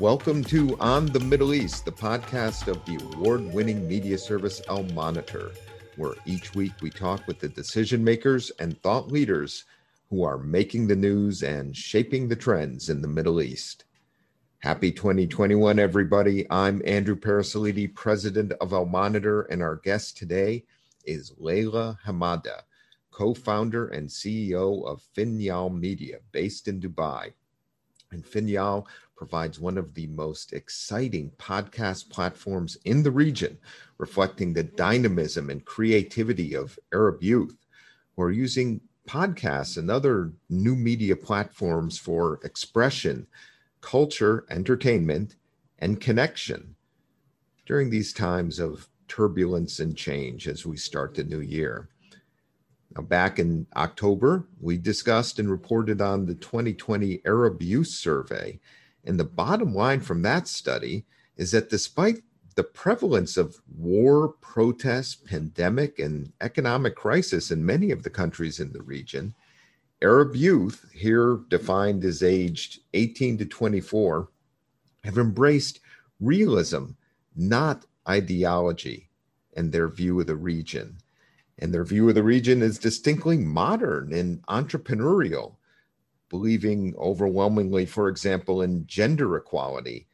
Welcome to On the Middle East, the podcast of the award winning media service Al Monitor, where each week we talk with the decision makers and thought leaders who are making the news and shaping the trends in the Middle East. Happy 2021, everybody. I'm Andrew Parasiliti, president of Al Monitor, and our guest today is Leila Hamadeh, co founder and CEO of Finyal Media, based in Dubai. And Finyal provides one of the most exciting podcast platforms in the region, reflecting the dynamism and creativity of Arab youth who are using podcasts and other new media platforms for expression, culture, entertainment, and connection during these times of turbulence and change as we start the new year. Now, back in October, we discussed and reported on the 2020 Arab Youth Survey and the bottom line from that study is that despite the prevalence of war, protests, pandemic, and economic crisis in many of the countries in the region, Arab youth, here defined as aged 18 to 24, have embraced realism, not ideology, and their view of the region. And their view of the region is distinctly modern and entrepreneurial believing overwhelmingly, for example, in gender equality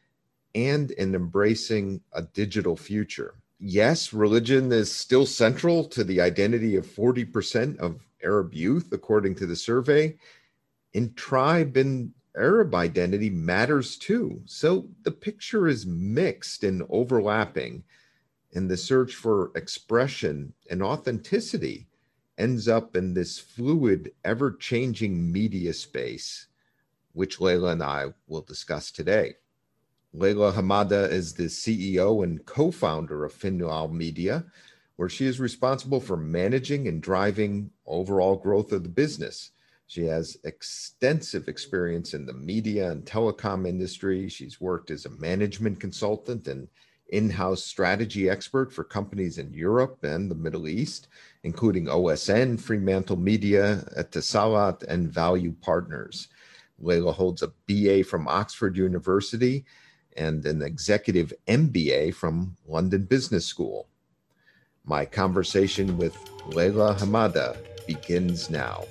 and in embracing a digital future. Yes, religion is still central to the identity of 40% of Arab youth, according to the survey. In tribe and Arab identity matters too. So the picture is mixed and overlapping, and the search for expression and authenticity ends up in this fluid, ever changing media space, which Leila and I will discuss today. Leila Hamadeh is the CEO and co founder of Finyal Media, where she is responsible for managing and driving overall growth of the business. She has extensive experience in the media and telecom industry. She's worked as a management consultant and in house strategy expert for companies in Europe and the Middle East, including OSN, Fremantle Media, Etisalat, and Value Partners. Leila holds a BA from Oxford University and an executive MBA from London Business School. My conversation with Leila Hamadeh begins now.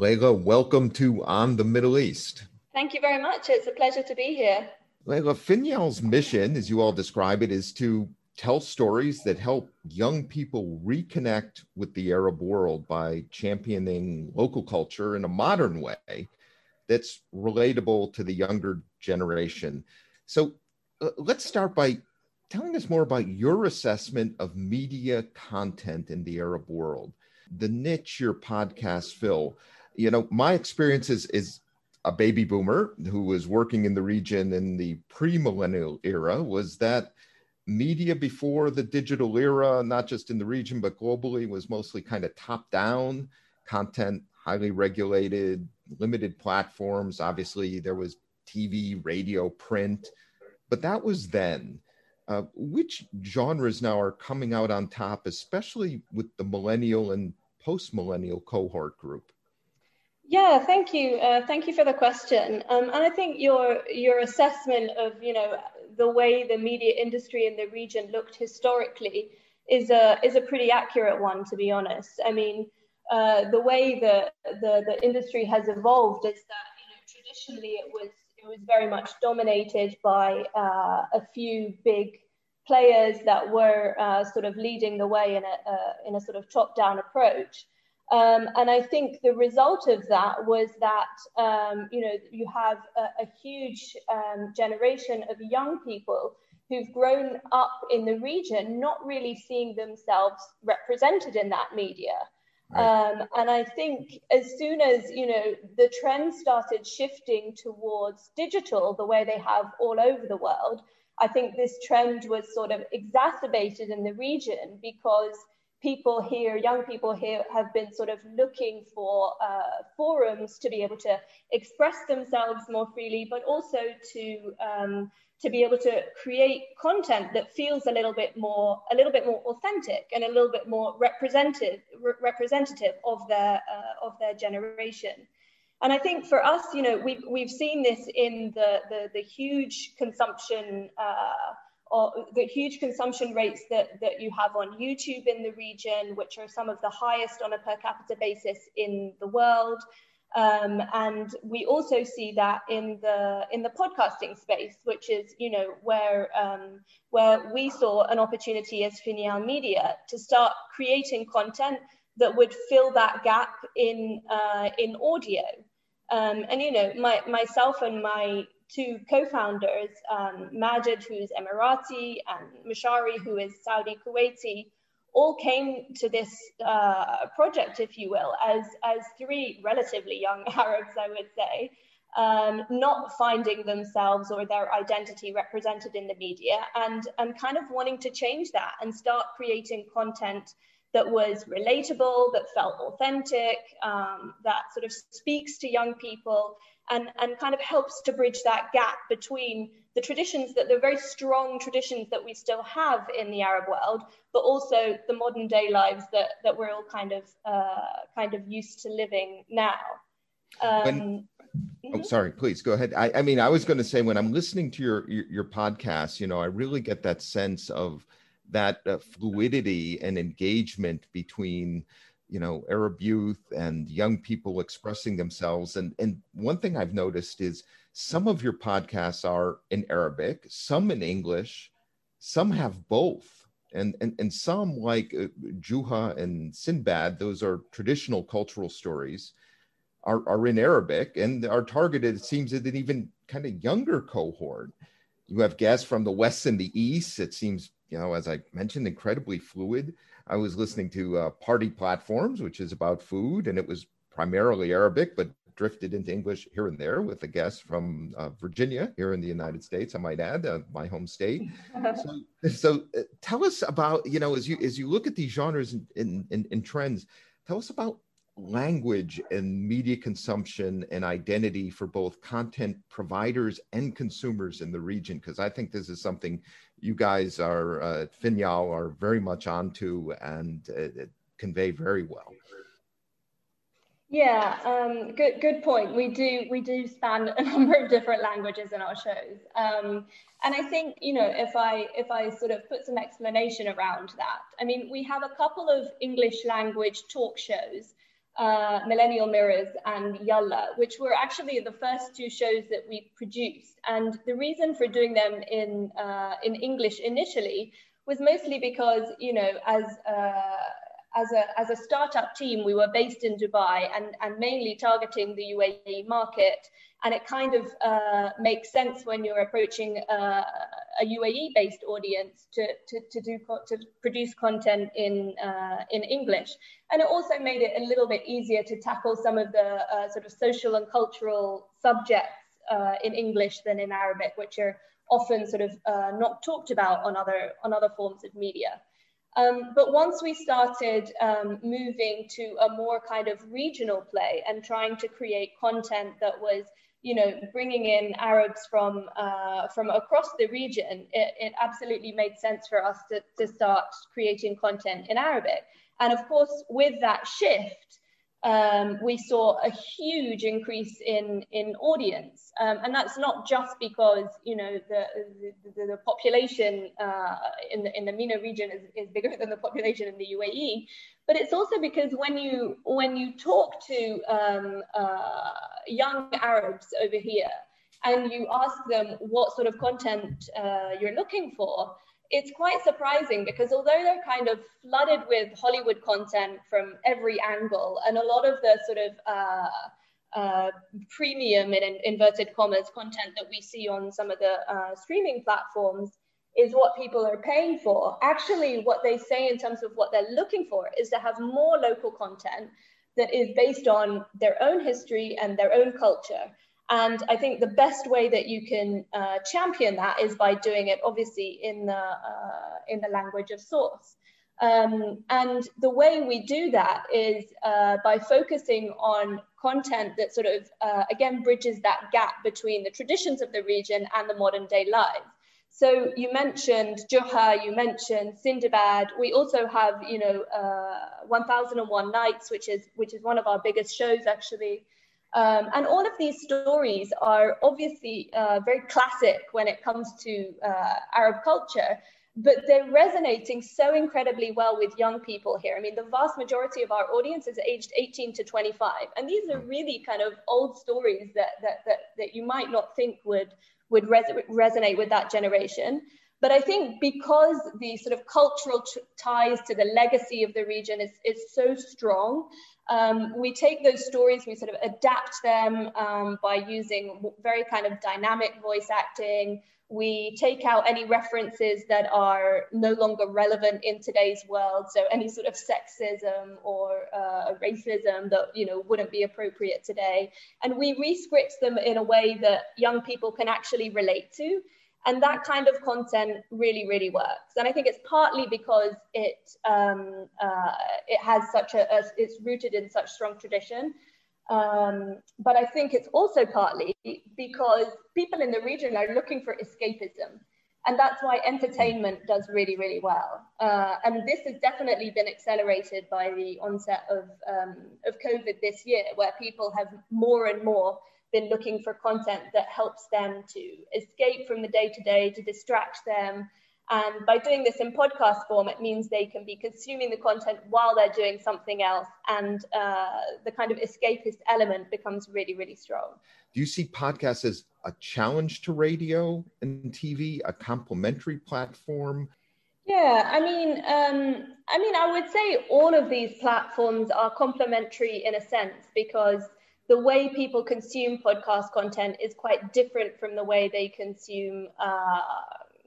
Leila, welcome to On the Middle East. Thank you very much. It's a pleasure to be here. Leila, Finyal's mission, as you all describe it, is to tell stories that help young people reconnect with the Arab world by championing local culture in a modern way that's relatable to the younger generation. So uh, let's start by telling us more about your assessment of media content in the Arab world, the niche your podcasts fill you know, my experience is is a baby boomer who was working in the region in the pre-millennial era was that media before the digital era, not just in the region but globally, was mostly kind of top down content, highly regulated, limited platforms. Obviously, there was TV, radio, print, but that was then. Uh, which genres now are coming out on top, especially with the millennial and post millennial cohort group? Yeah, thank you. Uh, thank you for the question. Um, and I think your your assessment of you know the way the media industry in the region looked historically is a is a pretty accurate one, to be honest. I mean, uh, the way the, the the industry has evolved is that you know traditionally it was it was very much dominated by uh, a few big players that were uh, sort of leading the way in a uh, in a sort of top down approach. Um, and I think the result of that was that, um, you know, you have a, a huge um, generation of young people who've grown up in the region, not really seeing themselves represented in that media. Right. Um, and I think as soon as, you know, the trend started shifting towards digital, the way they have all over the world, I think this trend was sort of exacerbated in the region because people here, young people here, have been sort of looking for uh, forums to be able to express themselves more freely, but also to um, to be able to create content that feels a little bit more a little bit more authentic and a little bit more representative re representative of their uh, of their generation. And I think for us, you know, we've we've seen this in the the, the huge consumption. Uh, or the huge consumption rates that, that you have on YouTube in the region, which are some of the highest on a per capita basis in the world. Um, and we also see that in the in the podcasting space, which is you know where um, where we saw an opportunity as Finyal Media to start creating content that would fill that gap in uh, in audio. Um, and you know, my, myself and my two co-founders, um, Majid, who's Emirati, and Mashari, who is Saudi Kuwaiti, all came to this uh, project, if you will, as, as three relatively young Arabs, I would say, um, not finding themselves or their identity represented in the media and, and kind of wanting to change that and start creating content that was relatable, that felt authentic, um, that sort of speaks to young people and, and kind of helps to bridge that gap between the traditions that the very strong traditions that we still have in the Arab world, but also the modern day lives that, that we're all kind of uh, kind of used to living now. Um, when, oh, mm-hmm. sorry, please go ahead. I, I mean, I was going to say when I'm listening to your, your, your podcast, you know, I really get that sense of that uh, fluidity and engagement between you know arab youth and young people expressing themselves. And and one thing i've noticed is some of your podcasts are in arabic some in english some have both. And and, and some like uh, juha and sinbad those are traditional cultural stories are, are in arabic and are targeted it seems at an even kind of younger cohort. You have guests from the west and the east it seems you know as i mentioned incredibly fluid I was listening to uh, Party Platforms, which is about food, and it was primarily Arabic, but drifted into English here and there with a guest from uh, Virginia, here in the United States. I might add, uh, my home state. so, so uh, tell us about you know as you as you look at these genres and, and, and trends. Tell us about language and media consumption and identity for both content providers and consumers in the region because i think this is something you guys are uh, Finyal are very much onto and uh, convey very well. Yeah, um, good good point. We do we do span a number of different languages in our shows, um, and I think you know if I if I sort of put some explanation around that, I mean we have a couple of English language talk shows uh, Millennial Mirrors and Yalla, which were actually the first two shows that we produced. And the reason for doing them in, uh, in English initially was mostly because, you know, as, uh, as, a, as a startup team, we were based in Dubai and, and mainly targeting the UAE market. And it kind of uh, makes sense when you're approaching uh, a UAE-based audience to, to, to, do, to produce content in, uh, in English. And it also made it a little bit easier to tackle some of the uh, sort of social and cultural subjects uh, in English than in Arabic, which are often sort of not talked about on other, on other forms of media. Um, but once we started um, moving to a more kind of regional play and trying to create content that was you know, bringing in Arabs from uh, from across the region, it, it, absolutely made sense for us to, to start creating content in Arabic. And of course, with that shift, um, we saw a huge increase in in audience, um, and that's not just because you know the the, the population uh, in the in the MENA region is, is bigger than the population in the UAE, but it's also because when you when you talk to um, uh, young Arabs over here and you ask them what sort of content uh, you're looking for, it's quite surprising because although they're kind of flooded with Hollywood content from every angle, and a lot of the sort of uh, uh, premium in inverted commas content that we see on some of the uh, streaming platforms is what people are paying for. Actually, what they say in terms of what they're looking for is to have more local content that is based on their own history and their own culture. And I think the best way that you can uh, champion that is by doing it, obviously, in the uh, in the language of source. Um, and the way we do that is uh, by focusing on content that sort of, uh, again, bridges that gap between the traditions of the region and the modern day lives. So you mentioned Juha, you mentioned Sindbad. We also have, you know, uh, 1001 Nights, which is which is one of our biggest shows actually. Um, and all of these stories are obviously uh, very classic when it comes to uh, Arab culture, but they're resonating so incredibly well with young people here. I mean, the vast majority of our audience is aged 18 to 25. And these are really kind of old stories that, that, that, that you might not think would, would res resonate with that generation. But I think because the sort of cultural ties to the legacy of the region is, is so strong, um, we take those stories, we sort of adapt them um, by using very kind of dynamic voice acting. We take out any references that are no longer relevant in today's world. So any sort of sexism or uh, racism that you know wouldn't be appropriate today, and we rescript them in a way that young people can actually relate to and that kind of content really really works. And i think it's partly because it um, uh, it has such a, a, it's rooted in such strong tradition. Um, but i think it's also partly because people in the region are looking for escapism. And that's why entertainment does really really well. Uh, and this has definitely been accelerated by the onset of um, of covid this year where people have more and more been looking for content that helps them to escape from the day to day, to distract them. And by doing this in podcast form, it means they can be consuming the content while they're doing something else. And uh, the kind of escapist element becomes really, really strong. Do you see podcasts as a challenge to radio and TV, a complementary platform? Yeah, I mean, um, I mean, I would say all of these platforms are complementary in a sense because the way people consume podcast content is quite different from the way they consume uh,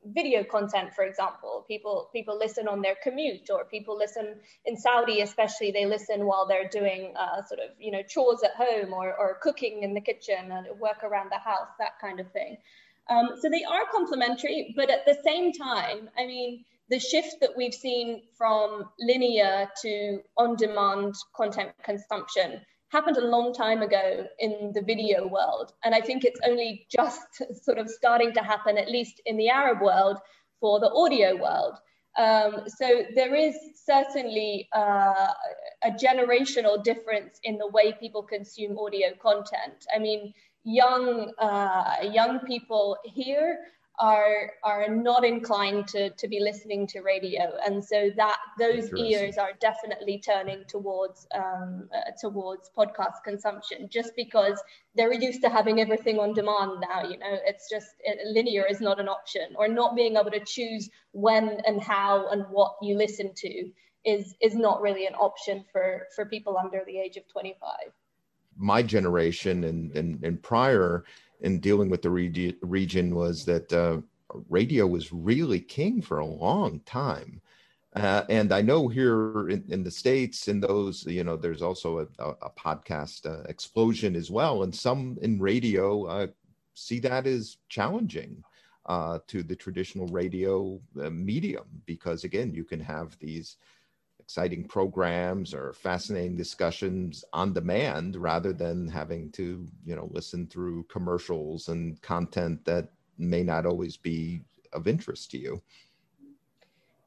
video content for example. People people listen on their commute or people listen in saudi especially they listen while they're doing uh, sort of you know chores at home or, or cooking in the kitchen and work around the house that kind of thing. Um, so they are complementary but at the same time i mean the shift that we've seen from linear to on-demand content consumption happened a long time ago in the video world. And I think it's only just sort of starting to happen, at least in the Arab world, for the audio world. Um, so there is certainly uh, a generational difference in the way people consume audio content. I mean, young uh, young people here are are not inclined to to be listening to radio. And so that those ears are definitely turning towards um, uh, towards podcast consumption just because they're used to having everything on demand now you know? It's just it, linear is not an option or not being able to choose when and how and what you listen to is is not really an option for for people under the age of 25 my generation and and, and prior in dealing with the regi- region was that uh, radio was really king for a long time. Uh, and I know here in, in, the States, in those, you know, there's also a, a, a podcast uh, explosion as well. And some in radio uh, see that as challenging uh, to the traditional radio uh, medium because, again, you can have these exciting programs or fascinating discussions on demand rather than having to you know listen through commercials and content that may not always be of interest to you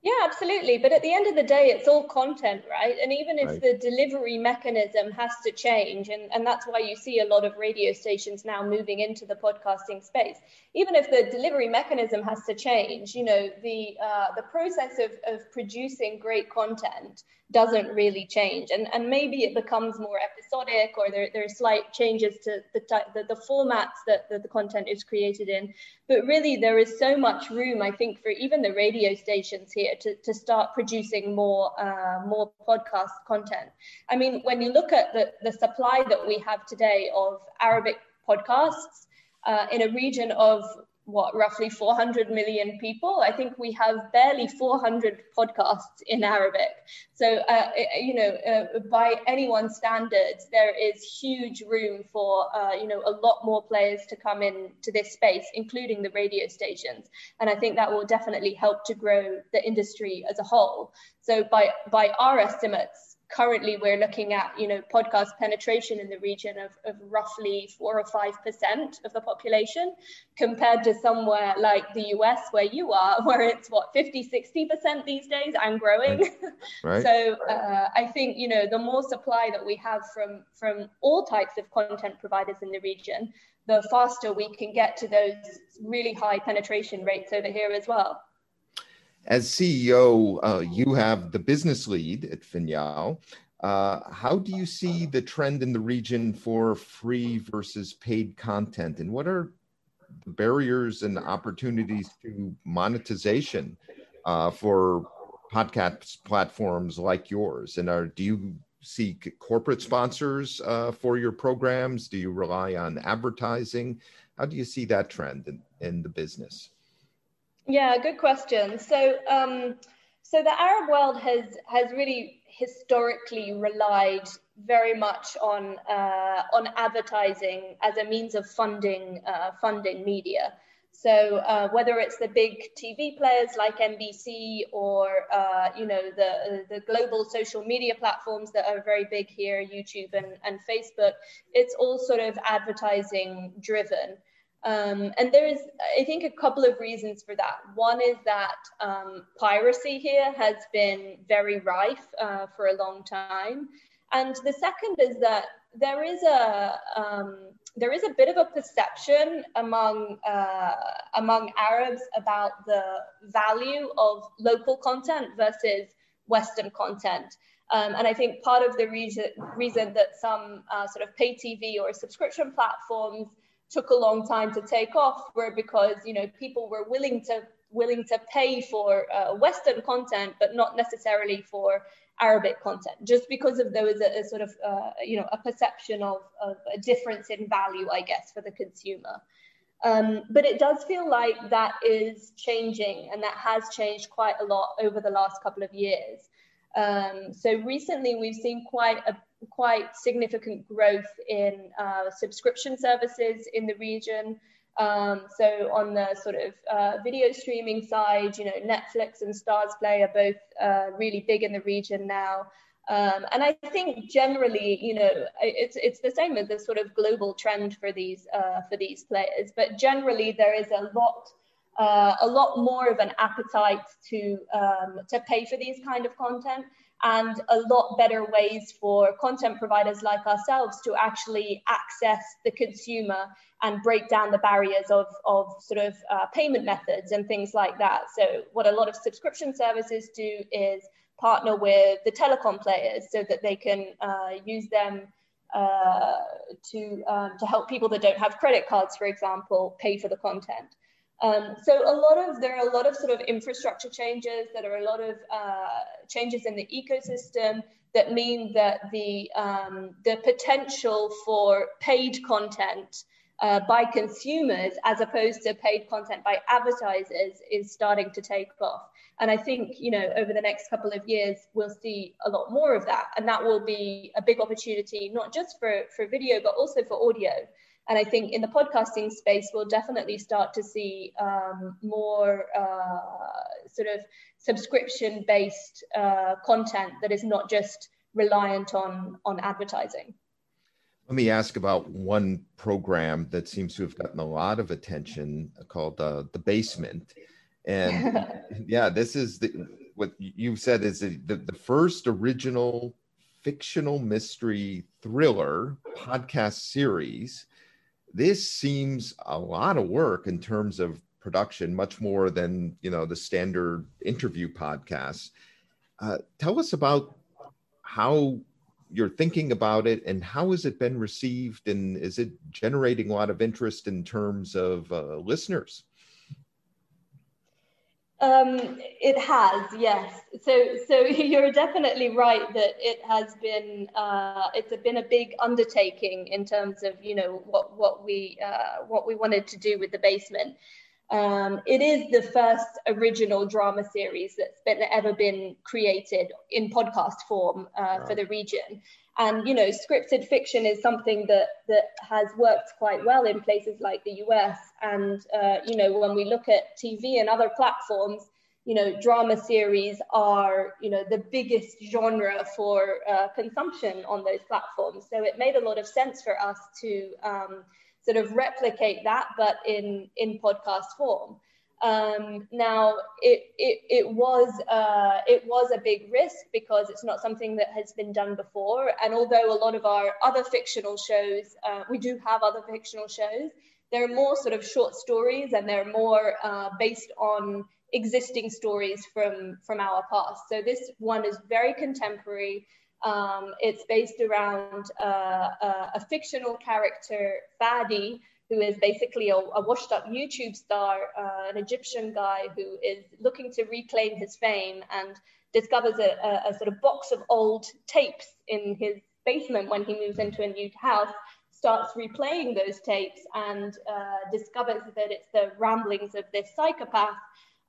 yeah, absolutely. But at the end of the day, it's all content, right? And even if right. the delivery mechanism has to change, and, and that's why you see a lot of radio stations now moving into the podcasting space, even if the delivery mechanism has to change, you know, the uh, the process of, of producing great content doesn't really change. And, and maybe it becomes more episodic or there, there are slight changes to the, type, the, the formats that, that the content is created in. But really, there is so much room, I think, for even the radio stations here to, to start producing more, uh, more podcast content. I mean, when you look at the, the supply that we have today of Arabic podcasts uh, in a region of what roughly 400 million people? I think we have barely 400 podcasts in arabic. So uh, you know uh, by anyone's standards there is huge room for uh, you know a lot more players to come in to this space including the radio stations. And i think that will definitely help to grow the industry as a whole. So by by our estimates currently we're looking at you know podcast penetration in the region of, of roughly four or five percent of the population compared to somewhere like the us where you are where it's what 50 60 percent these days and growing right. Right. so uh, i think you know the more supply that we have from from all types of content providers in the region the faster we can get to those really high penetration rates over here as well as CEO, uh, you have the business lead at Finyal. Uh, how do you see the trend in the region for free versus paid content, and what are the barriers and opportunities to monetization uh, for podcast platforms like yours? And are do you seek corporate sponsors uh, for your programs? Do you rely on advertising? How do you see that trend in, in the business? Yeah, good question. So, um, so the Arab world has has really historically relied very much on uh, on advertising as a means of funding uh, funding media. So uh, whether it's the big TV players like MBC or uh, you know the the global social media platforms that are very big here, YouTube and, and Facebook, it's all sort of advertising driven. Um, and there is, I think, a couple of reasons for that. One is that um, piracy here has been very rife uh, for a long time, and the second is that there is a um, there is a bit of a perception among uh, among Arabs about the value of local content versus Western content. Um, and I think part of the reason, reason that some uh, sort of pay TV or subscription platforms took a long time to take off were because you know people were willing to willing to pay for uh, Western content, but not necessarily for Arabic content, just because of there was a, a sort of uh, you know a perception of, of a difference in value, I guess, for the consumer. Um, but it does feel like that is changing, and that has changed quite a lot over the last couple of years. Um, so recently, we've seen quite a quite significant growth in uh, subscription services in the region. Um, so on the sort of uh, video streaming side, you know, Netflix and StarzPlay are both uh, really big in the region now. Um, and I think generally, you know, it's it's the same as the sort of global trend for these uh, for these players. But generally, there is a lot uh, a lot more of an appetite to um, to pay for these kind of content and a lot better ways for content providers like ourselves to actually access the consumer and break down the barriers of, of sort of uh, payment methods and things like that. So what a lot of subscription services do is partner with the telecom players so that they can uh, use them uh, to, um, to help people that don't have credit cards, for example, pay for the content. Um, so a lot of there are a lot of sort of infrastructure changes. There are a lot of uh, changes in the ecosystem that mean that the um, the potential for paid content uh, by consumers as opposed to paid content by advertisers is starting to take off. And I think you know over the next couple of years we'll see a lot more of that, and that will be a big opportunity not just for for video but also for audio. And I think in the podcasting space, we'll definitely start to see um, more uh, sort of subscription based uh, content that is not just reliant on, on advertising. Let me ask about one program that seems to have gotten a lot of attention called uh, The Basement. And yeah, this is the, what you've said is the, the, the first original fictional mystery thriller podcast series this seems a lot of work in terms of production, much more than you know the standard interview podcasts. Uh, tell us about how you're thinking about it and how has it been received and is it generating a lot of interest in terms of uh, listeners um, it has, yes. So, so you're definitely right that it has been uh, it's been a big undertaking in terms of you know what what we uh, what we wanted to do with the basement. Um, it is the first original drama series that's been ever been created in podcast form uh, wow. for the region. And you know, scripted fiction is something that that has worked quite well in places like the US. And uh, you know, when we look at TV and other platforms, you know, drama series are you know the biggest genre for uh, consumption on those platforms. So it made a lot of sense for us to um, sort of replicate that, but in, in podcast form. Um, now, it, it, it, was, uh, it was a big risk because it's not something that has been done before. And although a lot of our other fictional shows, uh, we do have other fictional shows, they're more sort of short stories and they're more uh, based on existing stories from, from our past. So this one is very contemporary. Um, it's based around uh, a, a, fictional character, Fadi, who is basically a, a washed up YouTube star, uh, an Egyptian guy who is looking to reclaim his fame and discovers a, a, a, sort of box of old tapes in his basement when he moves into a new house, starts replaying those tapes and uh, discovers that it's the ramblings of this psychopath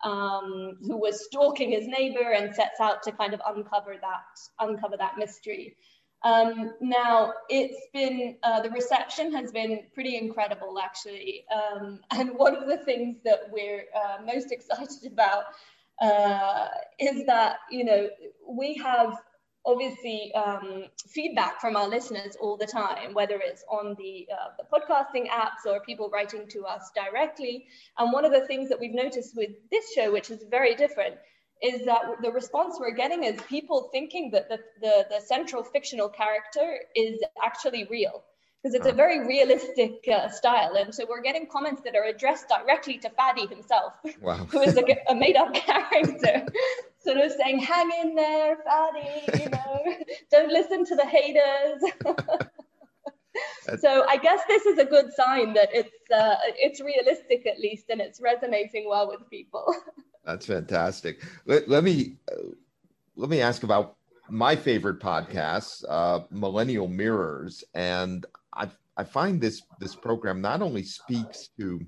um, who was stalking his neighbor and sets out to kind of uncover that uncover that mystery. Um, now it's been uh, the reception has been pretty incredible actually, um, and one of the things that we're uh, most excited about uh, is that you know we have obviously um, feedback from our listeners all the time, whether it's on the, uh, the podcasting apps or people writing to us directly. And one of the things that we've noticed with this show, which is very different, is that the response we're getting is people thinking that the, the, the central fictional character is actually real because it's a very realistic uh, style. And so we're getting comments that are addressed directly to Fadi himself, wow. who is a, a made up character sort of saying, hang in there, Fadi, you know, don't listen to the haters. so I guess this is a good sign that it's uh, it's realistic at least, and it's resonating well with people. That's fantastic. Let, let me uh, let me ask about my favorite podcast, uh, Millennial Mirrors, and I I find this this program not only speaks to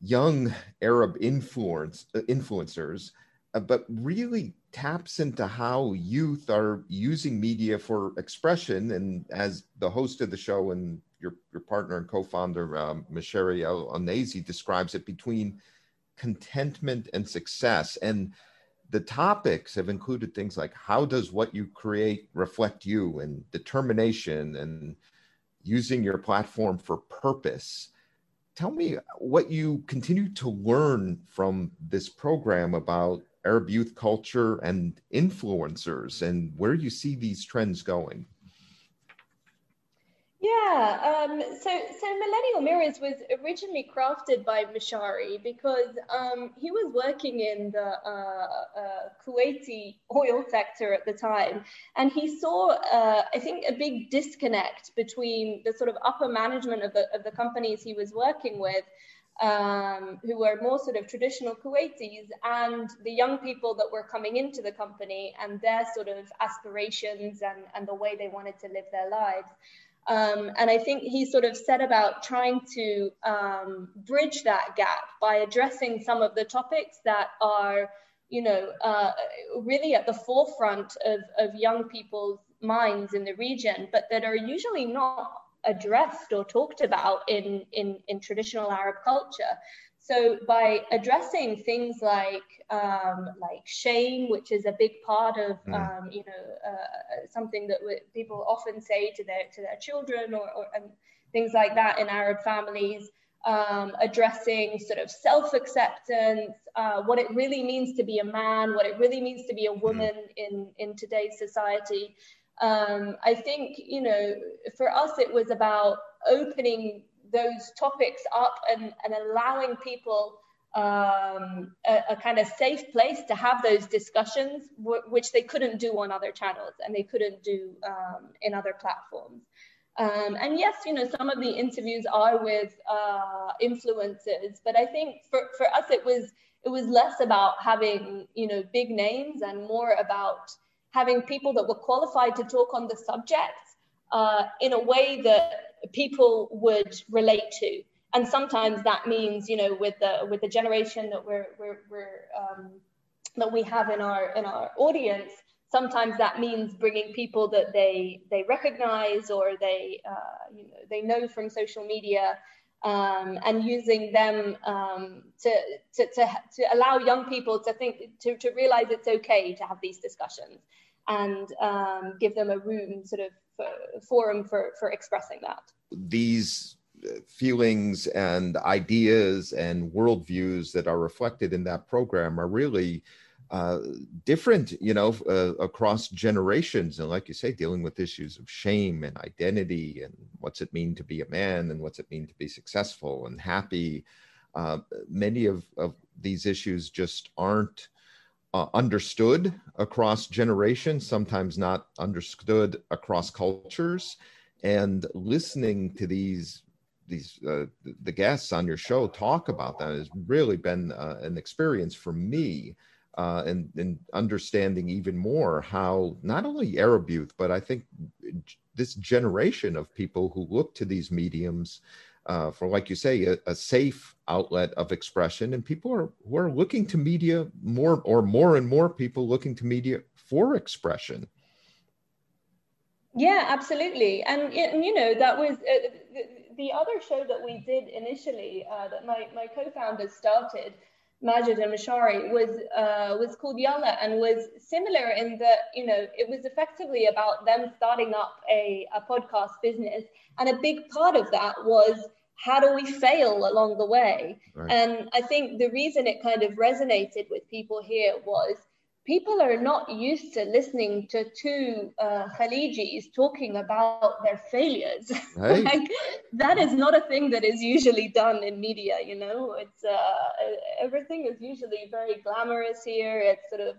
young Arab influence uh, influencers uh, but really taps into how youth are using media for expression. And as the host of the show and your, your partner and co-founder, um, Mishari El describes it between contentment and success. And the topics have included things like how does what you create reflect you and determination and using your platform for purpose tell me what you continue to learn from this program about Arab youth culture and influencers and where you see these trends going? Yeah, um, so so Millennial Mirrors was originally crafted by Mishari because um, he was working in the uh, uh, Kuwaiti oil sector at the time, and he saw, uh, I think, a big disconnect between the sort of upper management of the of the companies he was working with um, who were more sort of traditional Kuwaitis and the young people that were coming into the company and their sort of aspirations and, and the way they wanted to live their lives. Um, and I think he sort of set about trying to um, bridge that gap by addressing some of the topics that are, you know, uh, really at the forefront of, of young people's minds in the region, but that are usually not addressed or talked about in, in, in traditional Arab culture. So by addressing things like um, like shame, which is a big part of mm. um, you know uh, something that people often say to their to their children or, or and things like that in Arab families, um, addressing sort of self acceptance, uh, what it really means to be a man, what it really means to be a mm. woman mm. in in today's society, um, I think, you know, for us, it was about opening those topics up and, and allowing people um, a, a, kind of safe place to have those discussions, which they couldn't do on other channels and they couldn't do um, in other platforms. Um, and yes, you know, some of the interviews are with uh, influencers, but I think for, for us, it was it was less about having you know big names and more about having people that were qualified to talk on the subject uh, in a way that people would relate to. and sometimes that means you know with the with the generation that we're we're, we're um, that we have in our in our audience sometimes that means bringing people that they they recognize or they uh, you know they know from social media um, and using them um, to, to, to, to, allow young people to think to, to realize it's okay to have these discussions and um, give them a room sort of for, forum for, for expressing that these feelings and ideas and worldviews that are reflected in that program are really uh, different, you know, uh, across generations. And like you say, dealing with issues of shame and identity and what's it mean to be a man and what's it mean to be successful and happy. Uh, many of, of these issues just aren't uh, understood across generations, sometimes not understood across cultures. And listening to these these uh, the guests on your show talk about that has really been uh, an experience for me uh, and, and understanding even more how not only Arab youth, but I think this generation of people who look to these mediums uh, for, like you say, a, a, safe outlet of expression, and people are who are looking to media more, or more and more people looking to media for expression. Yeah, absolutely, and, and you know that was uh, the, the, other show that we did initially uh, that my my co-founders started Majid and Mashari was uh, was called Yalla and was similar in that you know it was effectively about them starting up a, a podcast business. And a big part of that was how do we fail along the way? Right. and I think the reason it kind of resonated with people here was people are not used to listening to two uh, Khalijis talking about their failures. Right. like, that is not a thing that is usually done in media. You know, it's uh, everything is usually very glamorous here. It's sort of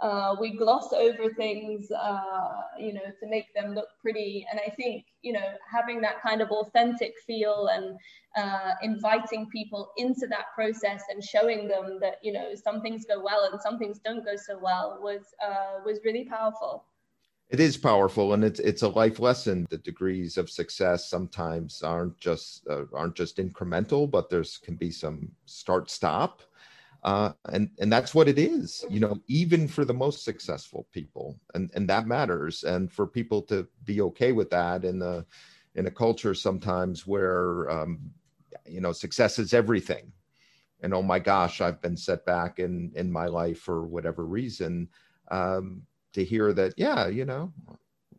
uh, we gloss over things, uh, you know, to make them look pretty. And I think, you know, having that kind of authentic feel and uh, inviting people into that process and showing them that, you know, some things go well and some things don't go so well was uh, was really powerful. It is powerful, and it's it's a life lesson. The degrees of success sometimes aren't just uh, aren't just incremental, but there's can be some start stop uh, and and that's what it is you know even for the most successful people and and that matters. And for people to be okay with that in a in a culture sometimes where um, you know success is everything. And oh my gosh i've been set back in in my life for whatever reason um, to hear that yeah you know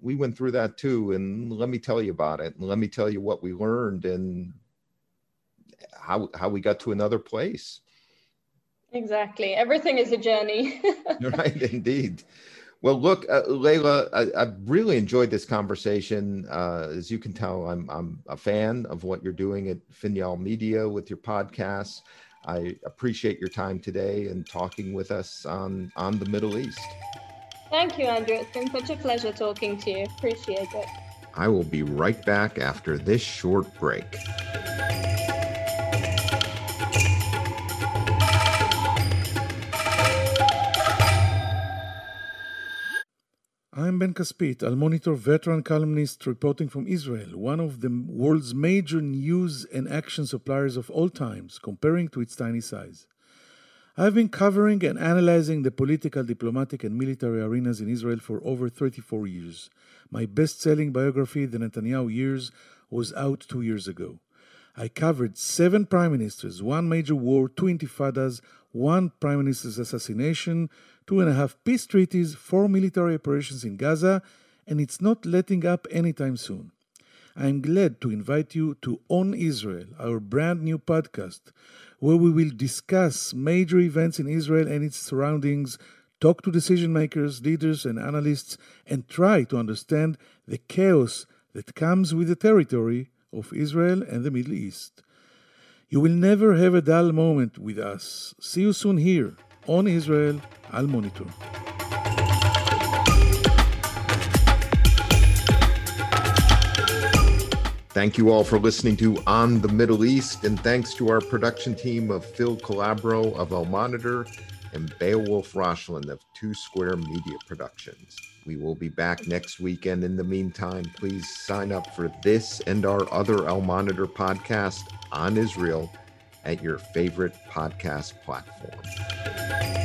we went through that too. And let me tell you about it. And let me tell you what we learned and how how we got to another place Exactly. Everything is a journey. right, indeed. Well, look, uh, Leila, I, have really enjoyed this conversation. Uh, as you can tell, I'm, I'm a fan of what you're doing at Finyal Media with your podcasts. I appreciate your time today and talking with us on, on the Middle East. Thank you, Andrew. It's been such a pleasure talking to you. Appreciate it. I will be right back after this short break. I'm Ben Caspit, Al Monitor veteran columnist reporting from Israel, one of the world's major news and action suppliers of all times, comparing to its tiny size. I've been covering and analyzing the political, diplomatic, and military arenas in Israel for over 34 years. My best selling biography, The Netanyahu Years, was out two years ago. I covered seven prime ministers, one major war, two intifadas, one prime minister's assassination, two and a half peace treaties, four military operations in Gaza, and it's not letting up anytime soon. I am glad to invite you to On Israel, our brand new podcast, where we will discuss major events in Israel and its surroundings, talk to decision makers, leaders, and analysts, and try to understand the chaos that comes with the territory of Israel and the Middle East. You will never have a dull moment with us. See you soon here on Israel Al Monitor. Thank you all for listening to On the Middle East, and thanks to our production team of Phil Calabro of Al Monitor and Beowulf Roshland of Two Square Media Productions. We will be back next weekend. In the meantime, please sign up for this and our other Al Monitor podcast on Israel at your favorite podcast platform.